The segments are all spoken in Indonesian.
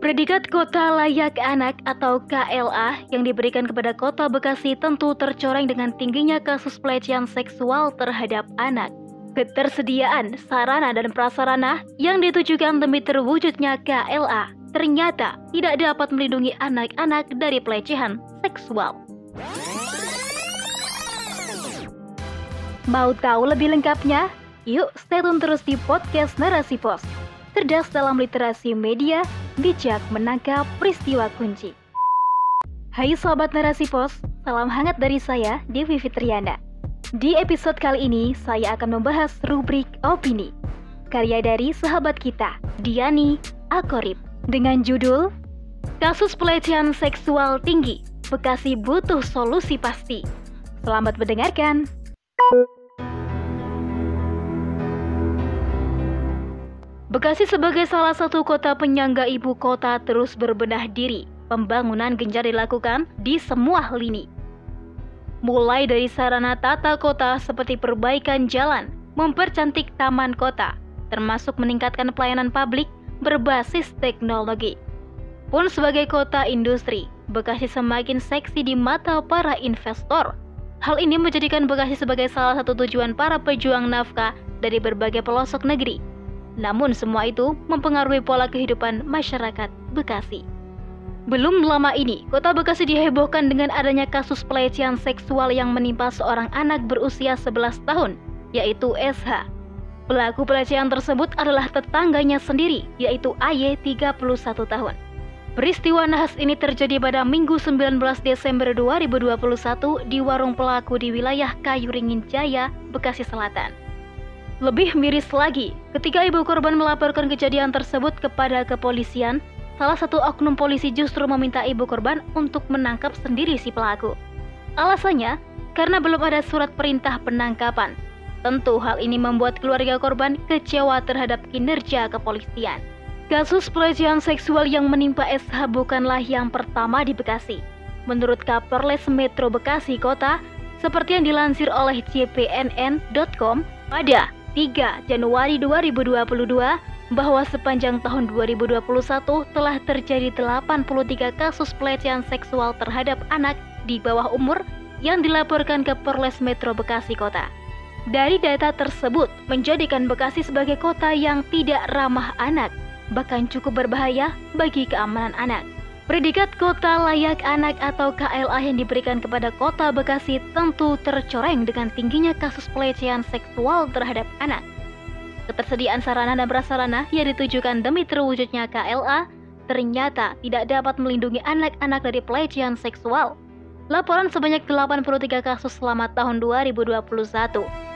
Predikat Kota Layak Anak atau KLA yang diberikan kepada Kota Bekasi tentu tercoreng dengan tingginya kasus pelecehan seksual terhadap anak. Ketersediaan sarana dan prasarana yang ditujukan demi terwujudnya KLA ternyata tidak dapat melindungi anak-anak dari pelecehan seksual. Mau tahu lebih lengkapnya? Yuk stay tune terus di podcast Narasi Pos. Cerdas dalam literasi media, bijak menangkap peristiwa kunci. Hai Sobat Narasi Pos, salam hangat dari saya, Devi Fitriana. Di episode kali ini, saya akan membahas rubrik opini. Karya dari sahabat kita, Diani Akorib. Dengan judul, Kasus Pelecehan Seksual Tinggi, Bekasi Butuh Solusi Pasti. Selamat mendengarkan. Bekasi sebagai salah satu kota penyangga ibu kota terus berbenah diri. Pembangunan gencar dilakukan di semua lini. Mulai dari sarana tata kota seperti perbaikan jalan, mempercantik taman kota, termasuk meningkatkan pelayanan publik berbasis teknologi. Pun sebagai kota industri, Bekasi semakin seksi di mata para investor. Hal ini menjadikan Bekasi sebagai salah satu tujuan para pejuang nafkah dari berbagai pelosok negeri namun semua itu mempengaruhi pola kehidupan masyarakat Bekasi. Belum lama ini, kota Bekasi dihebohkan dengan adanya kasus pelecehan seksual yang menimpa seorang anak berusia 11 tahun, yaitu SH. Pelaku pelecehan tersebut adalah tetangganya sendiri, yaitu AY 31 tahun. Peristiwa nahas ini terjadi pada Minggu 19 Desember 2021 di warung pelaku di wilayah Kayu Ringin Jaya, Bekasi Selatan. Lebih miris lagi, ketika ibu korban melaporkan kejadian tersebut kepada kepolisian, salah satu oknum polisi justru meminta ibu korban untuk menangkap sendiri si pelaku. Alasannya, karena belum ada surat perintah penangkapan. Tentu hal ini membuat keluarga korban kecewa terhadap kinerja kepolisian. Kasus pelecehan seksual yang menimpa SH bukanlah yang pertama di Bekasi. Menurut Kapolres Metro Bekasi Kota, seperti yang dilansir oleh cpnn.com, pada 3 Januari 2022 bahwa sepanjang tahun 2021 telah terjadi 83 kasus pelecehan seksual terhadap anak di bawah umur yang dilaporkan ke Polres Metro Bekasi Kota. Dari data tersebut menjadikan Bekasi sebagai kota yang tidak ramah anak, bahkan cukup berbahaya bagi keamanan anak. Predikat Kota Layak Anak atau KLA yang diberikan kepada Kota Bekasi tentu tercoreng dengan tingginya kasus pelecehan seksual terhadap anak. Ketersediaan sarana dan prasarana yang ditujukan demi terwujudnya KLA ternyata tidak dapat melindungi anak-anak dari pelecehan seksual. Laporan sebanyak 83 kasus selama tahun 2021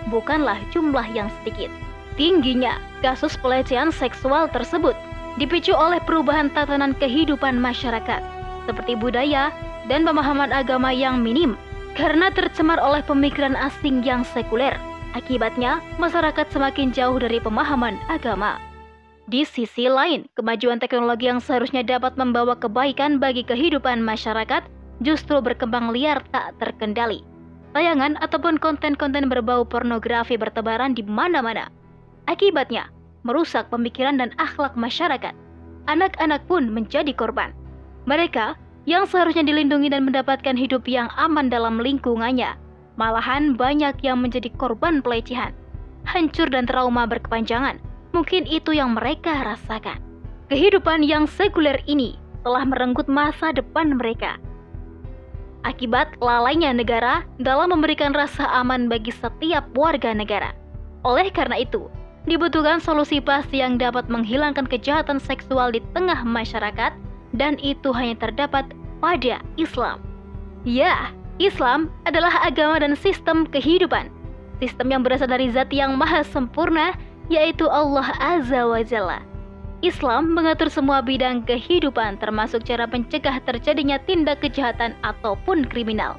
bukanlah jumlah yang sedikit. Tingginya kasus pelecehan seksual tersebut dipicu oleh perubahan tatanan kehidupan masyarakat, seperti budaya dan pemahaman agama yang minim, karena tercemar oleh pemikiran asing yang sekuler. Akibatnya, masyarakat semakin jauh dari pemahaman agama. Di sisi lain, kemajuan teknologi yang seharusnya dapat membawa kebaikan bagi kehidupan masyarakat justru berkembang liar tak terkendali. Tayangan ataupun konten-konten berbau pornografi bertebaran di mana-mana. Akibatnya, merusak pemikiran dan akhlak masyarakat. Anak-anak pun menjadi korban. Mereka yang seharusnya dilindungi dan mendapatkan hidup yang aman dalam lingkungannya, malahan banyak yang menjadi korban pelecehan, hancur dan trauma berkepanjangan. Mungkin itu yang mereka rasakan. Kehidupan yang sekuler ini telah merenggut masa depan mereka. Akibat lalainya negara dalam memberikan rasa aman bagi setiap warga negara. Oleh karena itu, dibutuhkan solusi pasti yang dapat menghilangkan kejahatan seksual di tengah masyarakat dan itu hanya terdapat pada Islam. Ya, Islam adalah agama dan sistem kehidupan. Sistem yang berasal dari zat yang maha sempurna yaitu Allah Azza wa Jalla. Islam mengatur semua bidang kehidupan termasuk cara mencegah terjadinya tindak kejahatan ataupun kriminal.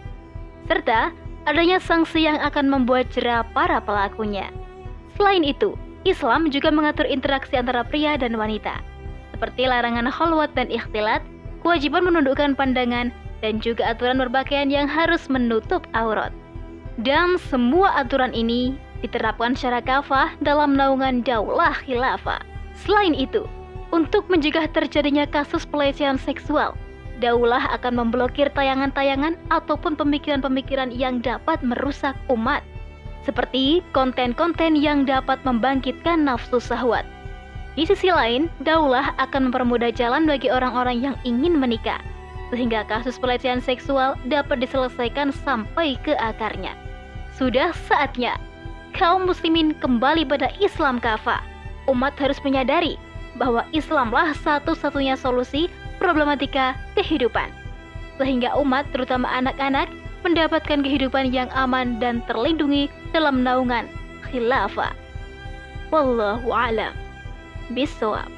Serta adanya sanksi yang akan membuat jerah para pelakunya. Selain itu, Islam juga mengatur interaksi antara pria dan wanita, seperti larangan khalwat dan ikhtilat, kewajiban menundukkan pandangan, dan juga aturan berpakaian yang harus menutup aurat. Dan semua aturan ini diterapkan secara kafah dalam naungan daulah khilafah. Selain itu, Untuk mencegah terjadinya kasus pelecehan seksual, Daulah akan memblokir tayangan-tayangan ataupun pemikiran-pemikiran yang dapat merusak umat, seperti konten-konten yang dapat membangkitkan nafsu syahwat. Di sisi lain, Daulah akan mempermudah jalan bagi orang-orang yang ingin menikah, sehingga kasus pelecehan seksual dapat diselesaikan sampai ke akarnya. Sudah saatnya kaum muslimin kembali pada Islam kafah. Umat harus menyadari bahwa Islamlah satu-satunya solusi problematika kehidupan. Sehingga umat, terutama anak-anak, mendapatkan kehidupan yang aman dan terlindungi dalam naungan khilafah. Wallahu a'lam. Bisawab.